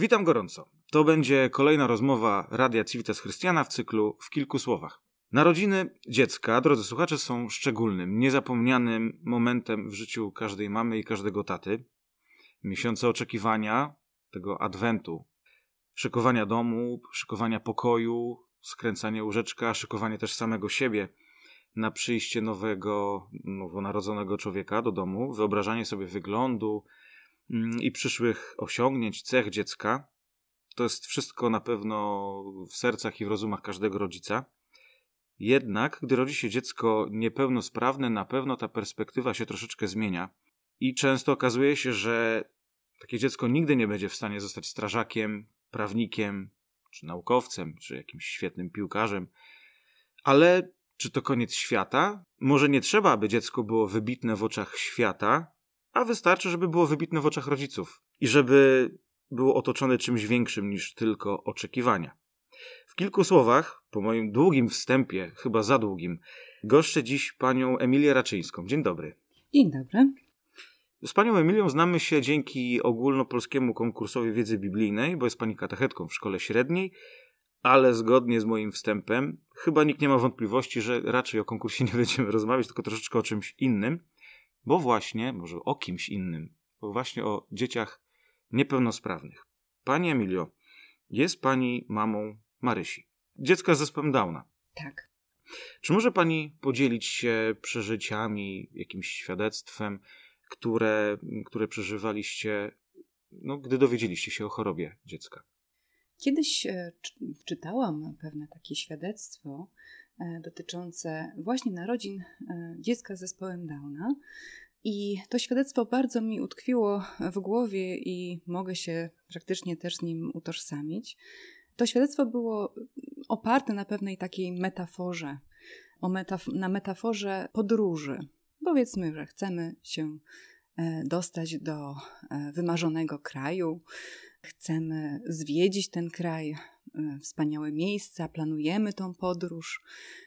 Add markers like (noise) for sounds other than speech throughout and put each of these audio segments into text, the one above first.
Witam gorąco. To będzie kolejna rozmowa Radia Civitas Chrystiana w cyklu W kilku słowach. Narodziny dziecka, drodzy słuchacze, są szczególnym, niezapomnianym momentem w życiu każdej mamy i każdego taty. Miesiące oczekiwania, tego adwentu, szykowania domu, szykowania pokoju, skręcanie łóżeczka, szykowanie też samego siebie na przyjście nowego, nowonarodzonego człowieka do domu, wyobrażanie sobie wyglądu, i przyszłych osiągnięć, cech dziecka. To jest wszystko na pewno w sercach i w rozumach każdego rodzica. Jednak, gdy rodzi się dziecko niepełnosprawne, na pewno ta perspektywa się troszeczkę zmienia. I często okazuje się, że takie dziecko nigdy nie będzie w stanie zostać strażakiem, prawnikiem, czy naukowcem, czy jakimś świetnym piłkarzem. Ale czy to koniec świata? Może nie trzeba, aby dziecko było wybitne w oczach świata, a wystarczy, żeby było wybitne w oczach rodziców i żeby było otoczone czymś większym niż tylko oczekiwania. W kilku słowach, po moim długim wstępie, chyba za długim, goszczę dziś panią Emilię Raczyńską. Dzień dobry. Dzień dobry. Z panią Emilią znamy się dzięki ogólnopolskiemu konkursowi wiedzy biblijnej, bo jest pani katechetką w szkole średniej, ale zgodnie z moim wstępem, chyba nikt nie ma wątpliwości, że raczej o konkursie nie będziemy rozmawiać, tylko troszeczkę o czymś innym bo właśnie, może o kimś innym, bo właśnie o dzieciach niepełnosprawnych. Pani Emilio, jest pani mamą Marysi, dziecka z zespołem Downa. Tak. Czy może pani podzielić się przeżyciami, jakimś świadectwem, które, które przeżywaliście, no, gdy dowiedzieliście się o chorobie dziecka? Kiedyś e, czytałam pewne takie świadectwo dotyczące właśnie narodzin e, dziecka z zespołem Downa. I to świadectwo bardzo mi utkwiło w głowie i mogę się praktycznie też z nim utożsamić. To świadectwo było oparte na pewnej takiej metaforze, metaf- na metaforze podróży. Powiedzmy, że chcemy się e, dostać do wymarzonego kraju, chcemy zwiedzić ten kraj, E, wspaniałe miejsca, planujemy tą podróż,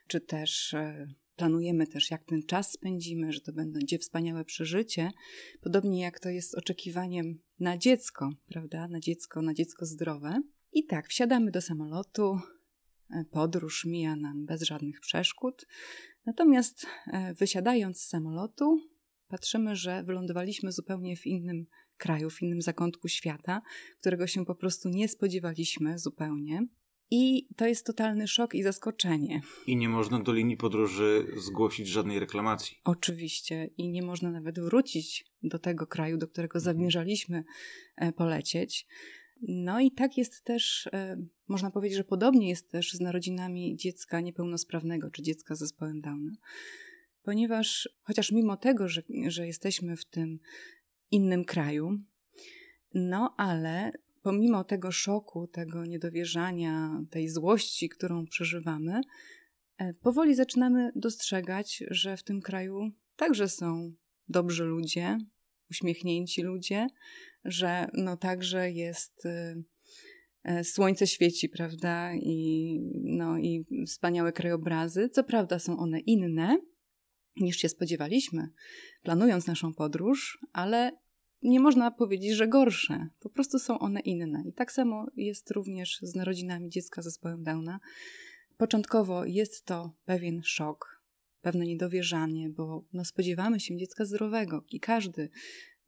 czy też e, planujemy też, jak ten czas spędzimy, że to będzie wspaniałe przeżycie. Podobnie jak to jest oczekiwaniem na dziecko, prawda? Na dziecko, na dziecko zdrowe. I tak, wsiadamy do samolotu, e, podróż mija nam bez żadnych przeszkód. Natomiast wysiadając z samolotu, patrzymy, że wylądowaliśmy zupełnie w innym kraju, w innym zakątku świata, którego się po prostu nie spodziewaliśmy zupełnie. I to jest totalny szok i zaskoczenie. I nie można do linii podróży zgłosić żadnej reklamacji. Oczywiście. I nie można nawet wrócić do tego kraju, do którego mhm. zamierzaliśmy e, polecieć. No i tak jest też, e, można powiedzieć, że podobnie jest też z narodzinami dziecka niepełnosprawnego czy dziecka z zespołem Downa. Ponieważ chociaż mimo tego, że, że jesteśmy w tym innym kraju. No ale pomimo tego szoku, tego niedowierzania, tej złości, którą przeżywamy, e, powoli zaczynamy dostrzegać, że w tym kraju także są dobrzy ludzie, uśmiechnięci ludzie, że no także jest e, e, słońce świeci, prawda, i, no, i wspaniałe krajobrazy. Co prawda są one inne niż się spodziewaliśmy, planując naszą podróż, ale nie można powiedzieć, że gorsze. Po prostu są one inne. I tak samo jest również z narodzinami dziecka z zespołem Downa. Początkowo jest to pewien szok, pewne niedowierzanie, bo no, spodziewamy się dziecka zdrowego i każdy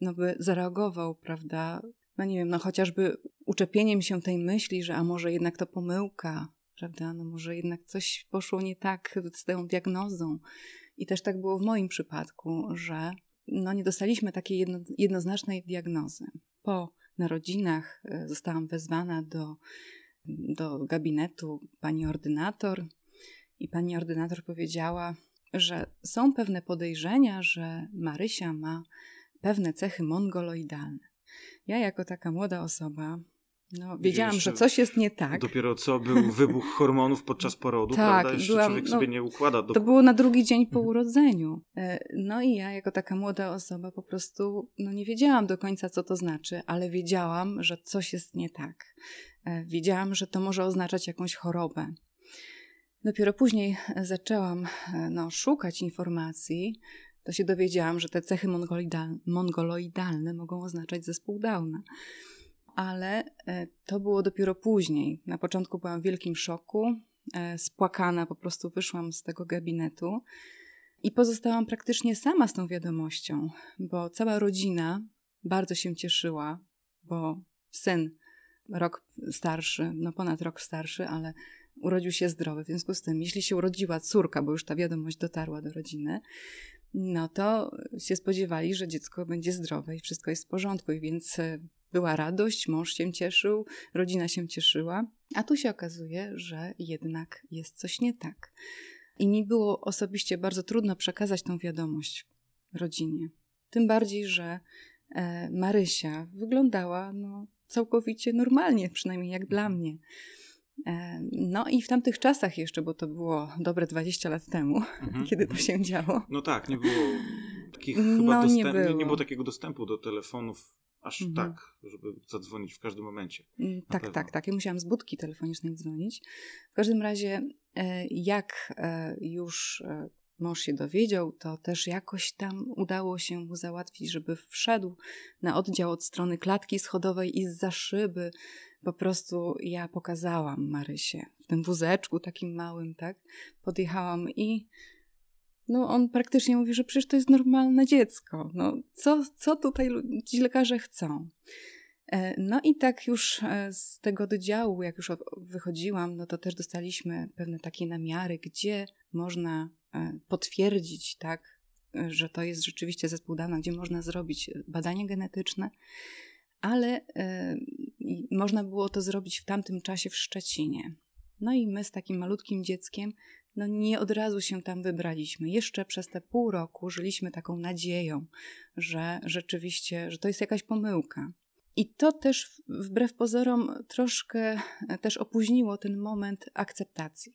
no, by zareagował, prawda, no nie wiem, no chociażby uczepieniem się tej myśli, że a może jednak to pomyłka, prawda, no może jednak coś poszło nie tak z tą diagnozą. I też tak było w moim przypadku, że no, nie dostaliśmy takiej jedno, jednoznacznej diagnozy. Po narodzinach e, zostałam wezwana do, do gabinetu pani ordynator i pani ordynator powiedziała, że są pewne podejrzenia, że Marysia ma pewne cechy mongoloidalne. Ja, jako taka młoda osoba, no, wiedziałam, że coś jest nie tak. Dopiero co był wybuch hormonów podczas porodu, tak, prawda? Jeszcze byłam, człowiek no, sobie nie układa. Do... To było na drugi dzień po mhm. urodzeniu. E, no i ja, jako taka młoda osoba, po prostu no, nie wiedziałam do końca, co to znaczy, ale wiedziałam, że coś jest nie tak. E, wiedziałam, że to może oznaczać jakąś chorobę. Dopiero później zaczęłam e, no, szukać informacji, to się dowiedziałam, że te cechy mongoloidalne mogą oznaczać zespół Downa. Ale e, to było dopiero później. Na początku byłam w wielkim szoku, e, spłakana, po prostu wyszłam z tego gabinetu i pozostałam praktycznie sama z tą wiadomością, bo cała rodzina bardzo się cieszyła, bo syn rok starszy, no ponad rok starszy, ale urodził się zdrowy. W związku z tym, jeśli się urodziła córka, bo już ta wiadomość dotarła do rodziny, no to się spodziewali, że dziecko będzie zdrowe i wszystko jest w porządku. I więc e, była radość, mąż się cieszył, rodzina się cieszyła, a tu się okazuje, że jednak jest coś nie tak. I mi było osobiście bardzo trudno przekazać tą wiadomość rodzinie. Tym bardziej, że e, Marysia wyglądała no, całkowicie normalnie, przynajmniej jak dla mnie. E, no i w tamtych czasach jeszcze, bo to było dobre 20 lat temu, mhm. (laughs) kiedy to się działo. No tak, nie było takich no, chyba dostęp, nie, było. nie, było. takiego dostępu do telefonów aż mhm. tak, żeby zadzwonić w każdym momencie. Mm, tak, pewno. tak, tak. Ja musiałam z budki telefonicznej dzwonić. W każdym razie, e, jak e, już mąż się dowiedział, to też jakoś tam udało się mu załatwić, żeby wszedł na oddział od strony klatki schodowej i za szyby. Po prostu ja pokazałam Marysię w tym wózeczku takim małym, tak? Podjechałam i no on praktycznie mówi, że przecież to jest normalne dziecko. No co, co tutaj ci lekarze chcą? E, no i tak już e, z tego oddziału, jak już wychodziłam, no to też dostaliśmy pewne takie namiary, gdzie można e, potwierdzić, tak, że to jest rzeczywiście zespół Downa, gdzie można zrobić badanie genetyczne, ale można było to zrobić w tamtym czasie w Szczecinie. No i my z takim malutkim dzieckiem, no nie od razu się tam wybraliśmy. Jeszcze przez te pół roku żyliśmy taką nadzieją, że rzeczywiście, że to jest jakaś pomyłka, i to też wbrew pozorom troszkę e, też opóźniło ten moment akceptacji.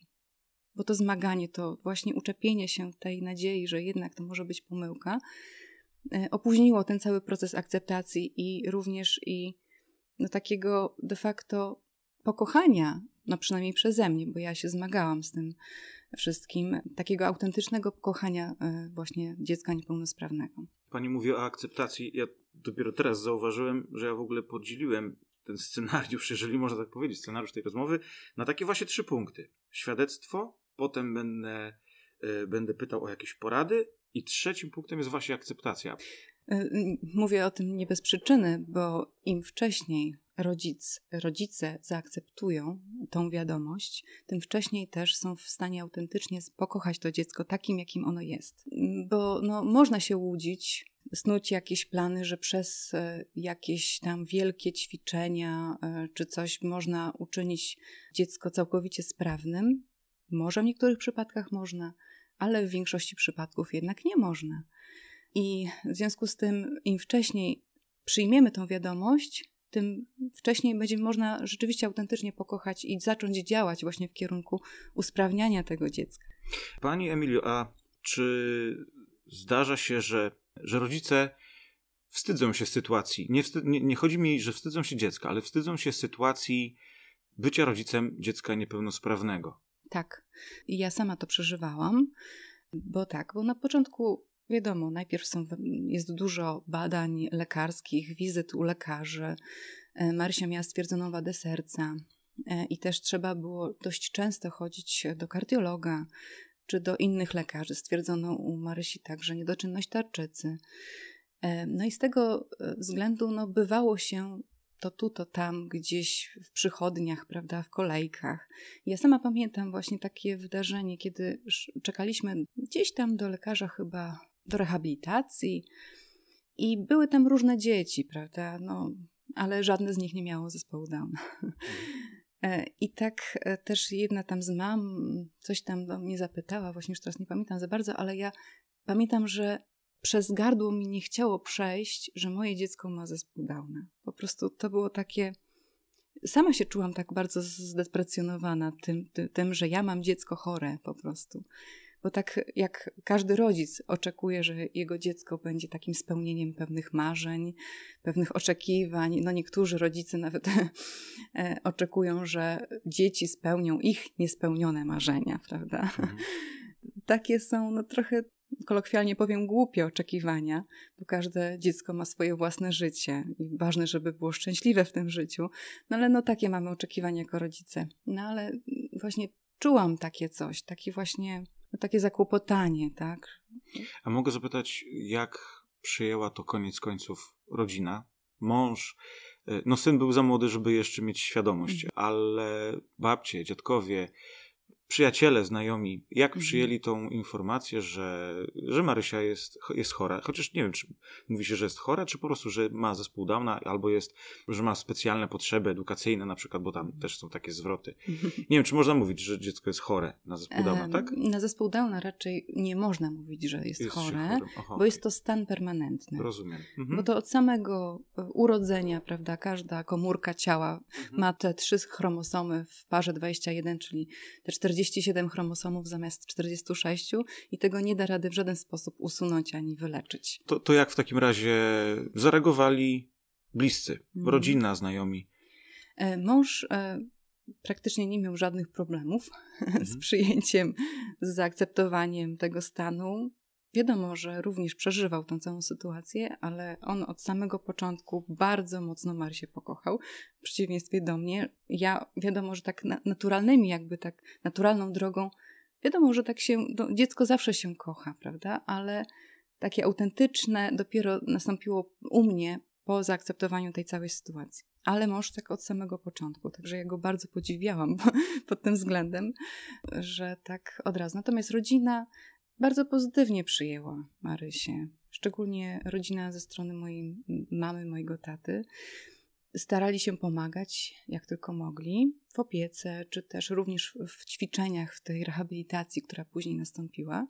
Bo to zmaganie, to właśnie uczepienie się tej nadziei, że jednak to może być pomyłka, e, opóźniło ten cały proces akceptacji i również i no, takiego de facto pokochania, no przynajmniej przeze mnie, bo ja się zmagałam z tym wszystkim, takiego autentycznego pokochania e, właśnie dziecka niepełnosprawnego. Pani mówi o akceptacji. Ja dopiero teraz zauważyłem, że ja w ogóle podzieliłem ten scenariusz, jeżeli można tak powiedzieć, scenariusz tej rozmowy, na takie właśnie trzy punkty. Świadectwo, potem będę, y, będę pytał o jakieś porady i trzecim punktem jest właśnie akceptacja. E, mówię o tym nie bez przyczyny, bo im wcześniej rodzic, rodzice zaakceptują tą wiadomość, tym wcześniej też są w stanie autentycznie pokochać to dziecko takim, jakim ono jest. Bo no, można się łudzić, snuć jakieś plany, że przez e, jakieś tam wielkie ćwiczenia e, czy coś można uczynić dziecko całkowicie sprawnym. Może w niektórych przypadkach można, ale w większości przypadków jednak nie można. I w związku z tym, im wcześniej przyjmiemy tą wiadomość, tym wcześniej będzie można rzeczywiście autentycznie pokochać i zacząć działać właśnie w kierunku usprawniania tego dziecka. Pani Emilio, a czy zdarza się, że, że rodzice wstydzą się sytuacji? Nie, wstyd, nie, nie chodzi mi, że wstydzą się dziecka, ale wstydzą się sytuacji bycia rodzicem dziecka niepełnosprawnego. Tak. I ja sama to przeżywałam, bo tak, bo na początku Wiadomo, najpierw są, jest dużo badań lekarskich, wizyt u lekarzy. E, Marysia miała stwierdzoną wadę serca e, i też trzeba było dość często chodzić do kardiologa czy do innych lekarzy. Stwierdzono u Marysi także niedoczynność tarczycy. E, no i z tego względu no, bywało się to tu, to tam, gdzieś w przychodniach, prawda, w kolejkach. Ja sama pamiętam właśnie takie wydarzenie, kiedy czekaliśmy gdzieś tam do lekarza chyba do rehabilitacji i były tam różne dzieci, prawda? No, ale żadne z nich nie miało zespołu Downa. (laughs) E, I tak e, też jedna tam z mam coś tam do mnie zapytała, właśnie już teraz nie pamiętam za bardzo, ale ja pamiętam, że przez gardło mi nie chciało przejść, że moje dziecko ma zespół Downa. Po prostu to było takie. Sama się czułam tak bardzo zdeprecjonowana tym, tym, tym że ja mam dziecko chore po prostu. Bo tak jak każdy rodzic oczekuje, że jego dziecko będzie takim spełnieniem pewnych marzeń, pewnych oczekiwań, no niektórzy rodzice nawet (laughs) e, oczekują, że dzieci spełnią ich niespełnione marzenia, prawda? Mhm. (laughs) Takie są no trochę kolokwialnie powiem, głupie oczekiwania, bo każde dziecko ma swoje własne życie i ważne, żeby było szczęśliwe w tym życiu. No ale no takie mamy oczekiwania jako rodzice. No ale właśnie czułam takie coś, takie właśnie, takie zakłopotanie, tak. A mogę zapytać, jak przyjęła to koniec końców rodzina? Mąż, y, no syn był za młody, żeby jeszcze mieć świadomość, mhm. ale babcie, dziadkowie, przyjaciele, znajomi, jak mhm. przyjęli tą informację, że, że Marysia jest, jest chora? Chociaż nie wiem, czy mówi się, że jest chora, czy po prostu, że ma zespół Downa, albo jest, że ma specjalne potrzeby edukacyjne na przykład, bo tam mhm. też są takie zwroty. Nie wiem, czy można mówić, że dziecko jest chore na zespół Downa, tak? Na zespół Downa raczej nie można mówić, że jest, jest chore, Aha, bo jest to stan permanentny. Rozumiem. Mhm. Bo to od samego urodzenia, prawda, każda komórka ciała mhm. ma te trzy chromosomy w parze 21, czyli te 40 47 chromosomów zamiast 46 i tego nie da rady w żaden sposób usunąć ani wyleczyć. To, to jak w takim razie zareagowali bliscy, mm. rodzina, znajomi? E, mąż e, praktycznie nie miał żadnych problemów (laughs) z przyjęciem, z zaakceptowaniem tego stanu. Wiadomo, że również przeżywał tę całą sytuację, ale on od samego początku bardzo mocno Marysię pokochał. W przeciwieństwie do mnie, ja wiadomo, że tak naturalnymi, jakby tak naturalną drogą, wiadomo, że tak się, no, dziecko zawsze się kocha, prawda? Ale takie autentyczne dopiero nastąpiło u mnie po zaakceptowaniu tej całej sytuacji. Ale mąż tak od samego początku, także ja go bardzo podziwiałam (laughs) pod tym względem, że tak od razu. Natomiast rodzina bardzo pozytywnie przyjęła Marysię, szczególnie rodzina ze strony mojej mamy, mojego taty. Starali się pomagać jak tylko mogli w opiece, czy też również w ćwiczeniach, w tej rehabilitacji, która później nastąpiła.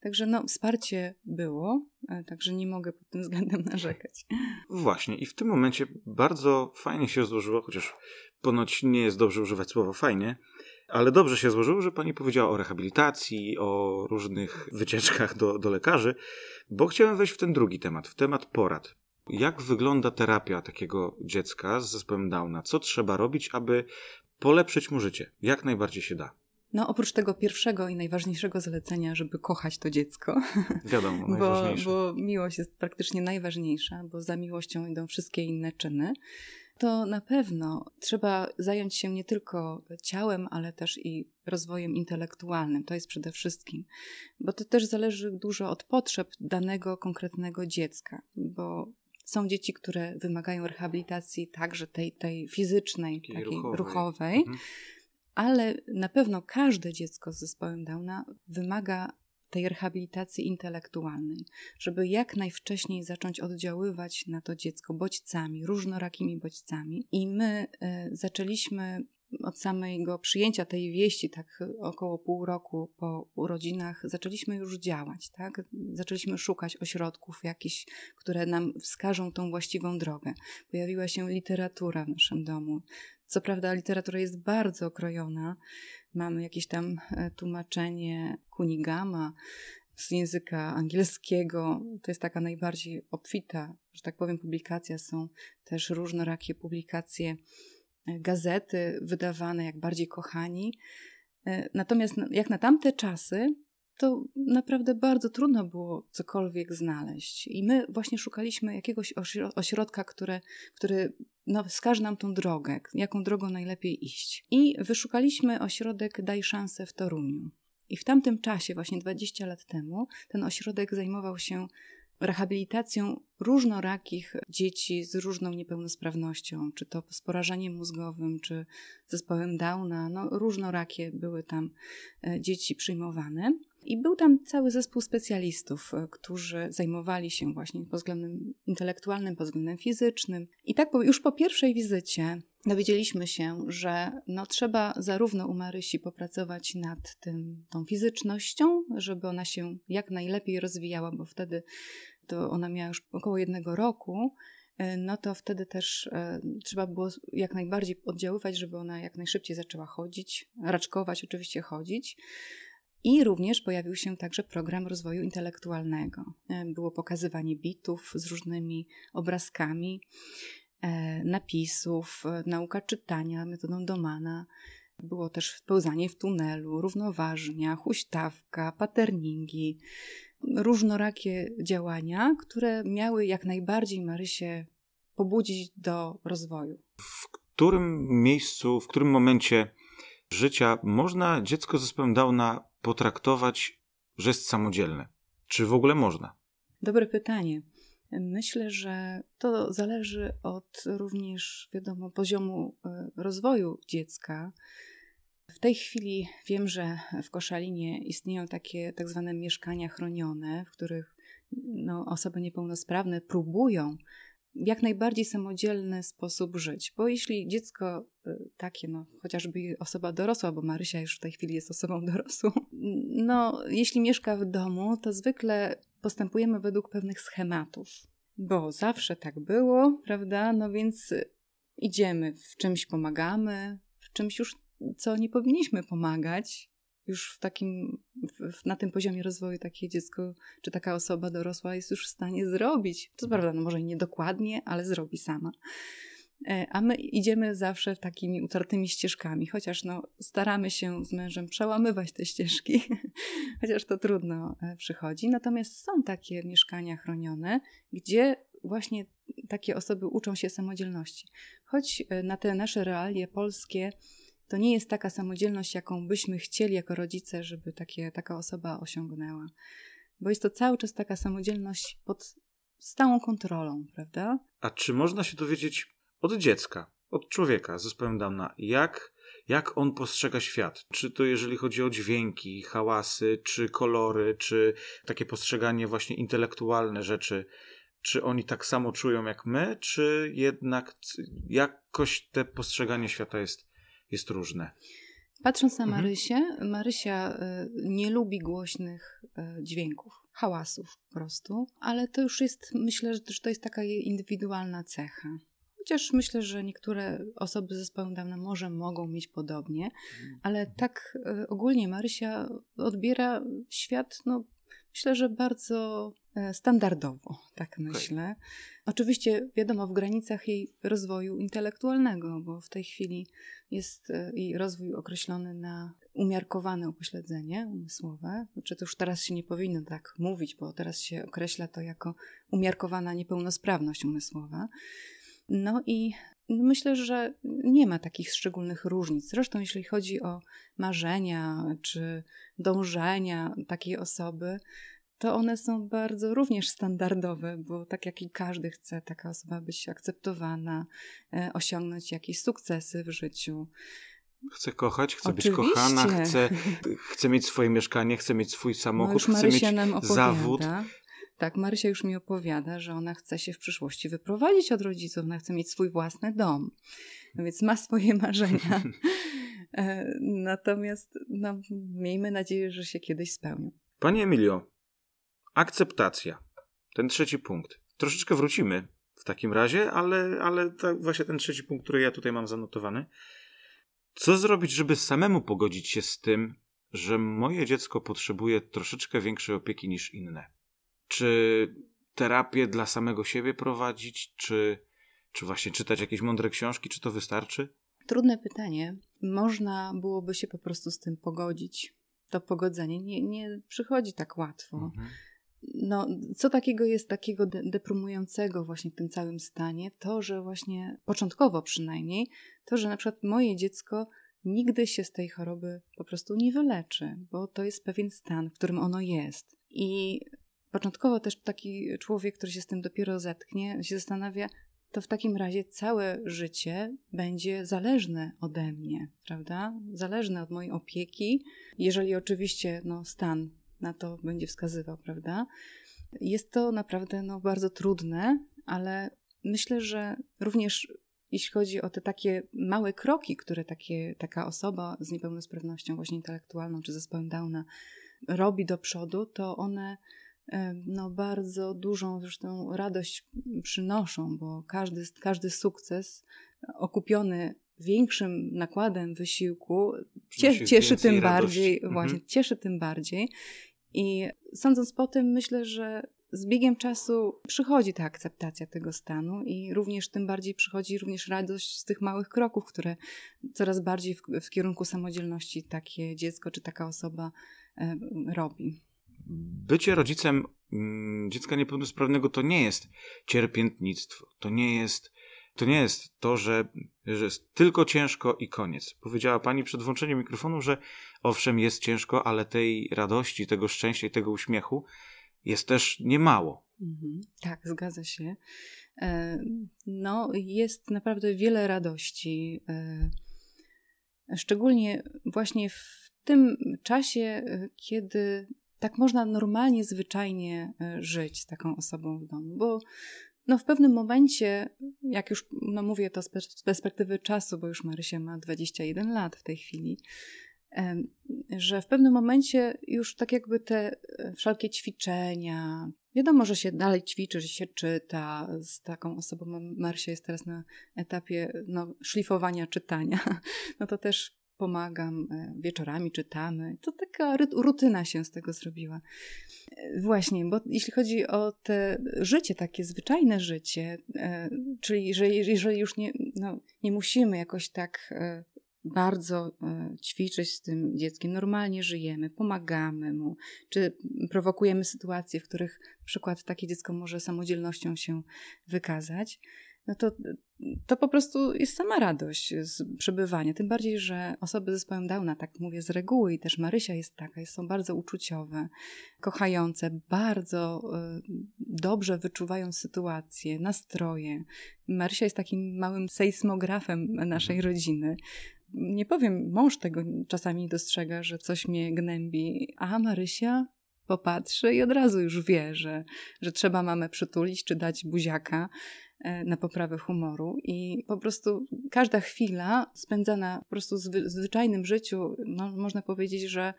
Także no, wsparcie było, e, także nie mogę pod tym względem (laughs) narzekać. Właśnie, i w tym momencie bardzo fajnie się złożyło, chociaż ponoć nie jest dobrze używać słowa fajnie, ale dobrze się złożyło, że pani powiedziała o rehabilitacji, o różnych wycieczkach do, do lekarzy, bo chciałem wejść w ten drugi temat, w temat porad. Jak wygląda terapia takiego dziecka z zespołem Downa? Co trzeba robić, aby polepszyć mu życie? Jak najbardziej się da? No, oprócz tego pierwszego i najważniejszego zalecenia, żeby kochać to dziecko. (laughs) Wiadomo, najważniejsze. Bo, bo miłość jest praktycznie najważniejsza, bo za miłością idą wszystkie inne czyny to na pewno trzeba zająć się nie tylko ciałem, ale też i rozwojem intelektualnym. To jest przede wszystkim, bo to też zależy dużo od potrzeb danego konkretnego dziecka, bo są dzieci, które wymagają rehabilitacji także tej, tej fizycznej, takiej, takiej ruchowej, ruchowej mhm. ale na pewno każde dziecko z zespołem Downa wymaga tej rehabilitacji intelektualnej, żeby jak najwcześniej zacząć oddziaływać na to dziecko bodźcami, różnorakimi bodźcami. I my y, zaczęliśmy od samego przyjęcia tej wieści, tak około pół roku po urodzinach, zaczęliśmy już działać, tak? Zaczęliśmy szukać ośrodków jakichś, które nam wskażą tą właściwą drogę. Pojawiła się literatura w naszym domu. Co prawda literatura jest bardzo okrojona, mamy jakieś tam e, tłumaczenie Kunigama z języka angielskiego. To jest taka najbardziej obfita, że tak powiem, publikacja. Są też różnorakie publikacje, gazety wydawane jak bardziej kochani. E, natomiast jak na tamte czasy, to naprawdę bardzo trudno było cokolwiek znaleźć. I my właśnie szukaliśmy jakiegoś ośrodka, które, który no, wskaże nam tą drogę, jaką drogą najlepiej iść. I wyszukaliśmy ośrodek Daj Szansę w Toruniu. I w tamtym czasie, właśnie 20 lat temu, ten ośrodek zajmował się rehabilitacją różnorakich dzieci z różną niepełnosprawnością, czy to z porażeniem mózgowym, czy zespołem Downa. No, różnorakie były tam e, dzieci przyjmowane. I był tam cały zespół specjalistów, e, którzy zajmowali się właśnie pod względem intelektualnym, pod względem fizycznym. I tak już po pierwszej wizycie dowiedzieliśmy się, że no, trzeba zarówno u Marysi popracować nad tym, tą fizycznością, żeby ona się jak najlepiej rozwijała, bo wtedy to ona miała już około jednego roku, e, no to wtedy też e, trzeba było jak najbardziej oddziaływać, żeby ona jak najszybciej zaczęła chodzić, raczkować, oczywiście chodzić. I również pojawił się także program rozwoju intelektualnego. E, było pokazywanie bitów z różnymi obrazkami, napisów, nauka czytania metodą Domana. Było też pełzanie w tunelu, równoważnia, huśtawka, paterningi, różnorakie działania, które miały jak najbardziej Marysię pobudzić do rozwoju. W którym miejscu, w którym momencie życia można dziecko z zespołem Downa potraktować, że jest samodzielne? Czy w ogóle można? Dobre pytanie. Myślę, że to zależy od również, wiadomo, poziomu e, rozwoju dziecka. W tej chwili wiem, że w Koszalinie istnieją takie tak zwane mieszkania chronione, w których no, osoby niepełnosprawne próbują jak najbardziej samodzielny sposób żyć. Bo jeśli dziecko y, takie, no chociażby osoba dorosła, bo Marysia już w tej chwili jest osobą (laughs) dorosłą, no jeśli mieszka w domu, to zwykle postępujemy według pewnych schematów. Bo zawsze tak było, prawda? No więc idziemy, w czymś pomagamy, w czymś już, co nie powinniśmy pomagać, już w takim, w, na tym poziomie rozwoju takie dziecko, czy taka osoba dorosła jest już w stanie zrobić. To prawda, no może nie dokładnie, ale zrobi sama. E, a my idziemy zawsze takimi utartymi ścieżkami, chociaż no, staramy się z mężem przełamywać te ścieżki, (laughs) chociaż to trudno e, przychodzi. Natomiast są takie mieszkania chronione, gdzie właśnie takie osoby uczą się samodzielności. Choć e, na te nasze realie polskie to nie jest taka samodzielność, jaką byśmy chcieli jako rodzice, żeby takie, taka osoba osiągnęła. Bo jest to cały czas taka samodzielność pod stałą kontrolą, prawda? A czy można się dowiedzieć od dziecka, od człowieka zespołem Downa, jak, jak on postrzega świat? Czy to jeżeli chodzi o dźwięki, hałasy, czy kolory, czy takie postrzeganie właśnie intelektualne rzeczy, czy oni tak samo czują jak my, czy jednak jakoś te postrzeganie świata jest jest różne. Patrząc na mhm. Marysię, Marysia y, nie lubi głośnych y, dźwięków, hałasów po prostu, ale to już jest, myślę, że to jest taka jej indywidualna cecha. Chociaż myślę, że niektóre osoby z zespołem Downa może mogą mieć podobnie, mhm. ale tak y, ogólnie Marysia odbiera świat, no myślę, że bardzo E, standardowo, tak myślę. Okay. Oczywiście, wiadomo, w granicach jej rozwoju intelektualnego, bo w tej chwili jest e, jej rozwój określony na umiarkowane upośledzenie umysłowe. Znaczy, to już teraz się nie powinno tak mówić, bo teraz się określa to jako umiarkowana niepełnosprawność umysłowa. No i myślę, że nie ma takich szczególnych różnic. Zresztą, jeśli chodzi o marzenia czy dążenia takiej osoby, to one są bardzo również standardowe, bo tak jak i każdy chce taka osoba być akceptowana, e, osiągnąć jakieś sukcesy w życiu. Chce kochać, chce Oczywiście. być kochana, chce, (laughs) chce mieć swoje mieszkanie, chce mieć swój samochód, no chce mieć zawód. Tak, Marysia już mi opowiada, że ona chce się w przyszłości wyprowadzić od rodziców, ona chce mieć swój własny dom, no więc ma swoje (laughs) marzenia. E, natomiast no, miejmy nadzieję, że się kiedyś spełnią. Pani Emilio, Akceptacja. Ten trzeci punkt. Troszeczkę wrócimy w takim razie, ale, ale tak właśnie ten trzeci punkt, który ja tutaj mam zanotowany. Co zrobić, żeby samemu pogodzić się z tym, że moje dziecko potrzebuje troszeczkę większej opieki niż inne? Czy terapię dla samego siebie prowadzić, czy, czy właśnie czytać jakieś mądre książki, czy to wystarczy? Trudne pytanie. Można byłoby się po prostu z tym pogodzić. To pogodzenie nie, nie przychodzi tak łatwo. Mhm no, co takiego jest takiego de deprymującego właśnie w tym całym stanie? To, że właśnie początkowo przynajmniej, to, że na przykład moje dziecko nigdy się z tej choroby po prostu nie wyleczy, bo to jest pewien stan, w którym ono jest. I początkowo też taki człowiek, który się z tym dopiero zetknie, się zastanawia, to w takim razie całe życie będzie zależne ode mnie, prawda? Zależne od mojej opieki, jeżeli oczywiście no, stan na to będzie wskazywał, prawda? Jest to naprawdę no, bardzo trudne, ale myślę, że również jeśli chodzi o te takie małe kroki, które takie, taka osoba z niepełnosprawnością właśnie intelektualną czy zespołem Downa robi do przodu, to one no, bardzo dużą zresztą radość przynoszą, bo każdy, każdy sukces okupiony większym nakładem wysiłku cieszy, cieszy tym radości. bardziej, mhm. właśnie, cieszy tym bardziej. I sądząc po tym, myślę, że z biegiem czasu przychodzi ta akceptacja tego stanu i również tym bardziej przychodzi również radość z tych małych kroków, które coraz bardziej w, w kierunku samodzielności takie dziecko czy taka osoba e, robi. Bycie rodzicem mm, dziecka niepełnosprawnego to nie jest cierpiętnictwo, to nie jest to nie jest to, że, że jest tylko ciężko i koniec. Powiedziała pani przed włączeniem mikrofonu, że owszem, jest ciężko, ale tej radości, tego szczęścia i tego uśmiechu jest też niemało. Mhm, tak, zgadza się. E, no, jest naprawdę wiele radości. E, szczególnie właśnie w tym czasie, e, kiedy tak można normalnie, zwyczajnie żyć z taką osobą w domu, bo no w pewnym momencie, jak już no mówię to z perspektywy czasu, bo już Marysia ma 21 lat w tej chwili, że w pewnym momencie już tak jakby te e, wszelkie ćwiczenia, wiadomo, że się dalej ćwiczy, że się czyta z taką osobą, Marysia jest teraz na etapie no, szlifowania czytania, (laughs) no to też pomagam, e, wieczorami czytamy. To taka rutyna się z tego zrobiła. E, właśnie, bo jeśli chodzi o te życie, takie zwyczajne życie, e, czyli że jeżeli już nie, no, nie musimy jakoś tak bardzo ćwiczyć z tym dzieckiem, normalnie żyjemy, pomagamy mu, czy prowokujemy sytuacje, w których na przykład takie dziecko może samodzielnością się wykazać, no to, to po prostu jest sama radość z przebywania. Tym bardziej, że osoby z zespołem Downa, tak mówię z reguły, i też Marysia jest taka, są bardzo uczuciowe, kochające, bardzo y, dobrze wyczuwają sytuację, nastroje. Marysia jest takim małym sejsmografem naszej mhm. rodziny. Nie powiem, mąż tego czasami dostrzega, że coś mnie gnębi, a Marysia popatrzy i od razu już wie, że, że trzeba mamę przytulić czy dać buziaka. E, na poprawę humoru i po prostu każda chwila spędzana po prostu w zwyczajnym życiu, no, można powiedzieć, że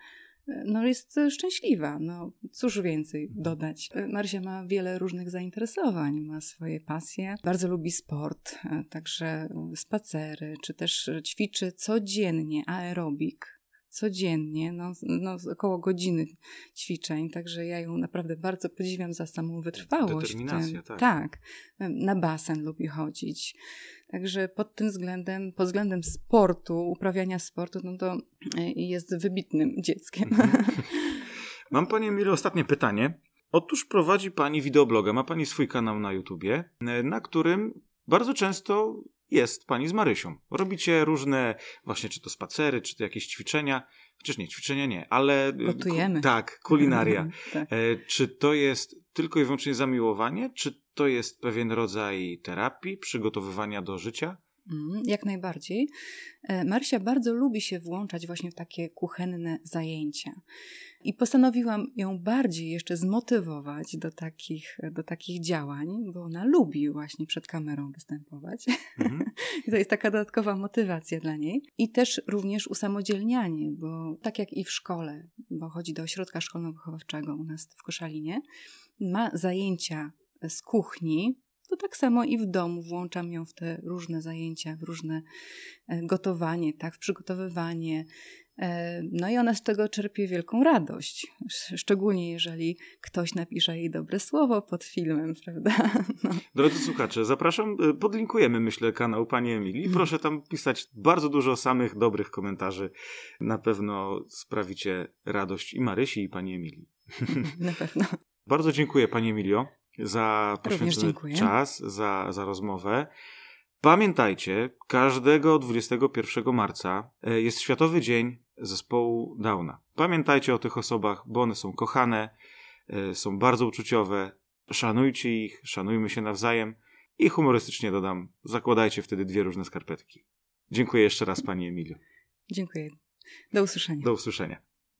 e, no, jest szczęśliwa. No, cóż więcej dodać. E, Marysia ma wiele różnych zainteresowań, ma swoje pasje, bardzo lubi sport, także spacery, czy też ćwiczy codziennie aerobik codziennie, no, no około godziny ćwiczeń, także ja ją naprawdę bardzo podziwiam za samą wytrwałość. Determinację, tak. Tak, na basen lubi chodzić. Także pod tym względem, pod względem sportu, uprawiania sportu, no to e, jest wybitnym dzieckiem. Mhm. (laughs) Mam Pani Emilio ostatnie pytanie. Otóż prowadzi Pani wideobloga, ma Pani swój kanał na YouTubie, e, na którym bardzo często jest pani z Marysią. Robicie różne, właśnie czy to spacery, czy to jakieś ćwiczenia. Chociaż nie, ćwiczenia nie, ale. Gotujemy. Ku, tak, kulinaria. (laughs) tak. E, czy to jest tylko i wyłącznie zamiłowanie, czy to jest pewien rodzaj terapii, przygotowywania do życia? Mm, jak najbardziej. E, Marysia bardzo lubi się włączać właśnie w takie kuchenne zajęcia. I postanowiłam ją bardziej jeszcze zmotywować do takich, do takich działań, bo ona lubi właśnie przed kamerą występować. Mhm. (laughs) To jest taka dodatkowa motywacja dla niej. I też również usamodzielnianie, bo tak jak i w szkole, bo chodzi do ośrodka szkolno-wychowawczego u nas w Koszalinie, ma zajęcia z kuchni, to tak samo i w domu włączam ją w te różne zajęcia, w różne e, gotowanie, tak, w przygotowywanie. E, no i ona z tego czerpie wielką radość, szczególnie jeżeli ktoś napisze jej dobre słowo pod filmem, (laughs) prawda? No. Drodzy słuchacze, zapraszam, e, podlinkujemy myślę kanał Pani Emilii. Mhm. Proszę tam pisać bardzo dużo samych dobrych komentarzy. Na pewno sprawicie radość i Marysi i Pani Emilii. (laughs) Na pewno. Bardzo dziękuję Pani Emilio za poświęcony czas, za, za rozmowę. Pamiętajcie, każdego 21 marca e, jest Światowy Dzień Zespołu Downa. Pamiętajcie o tych osobach, bo one są kochane, e, są bardzo uczuciowe. Szanujcie ich, szanujmy się nawzajem i humorystycznie dodam, zakładajcie wtedy dwie różne skarpetki. Dziękuję jeszcze raz Pani Emilio. Dziękuję. Do usłyszenia. Do usłyszenia.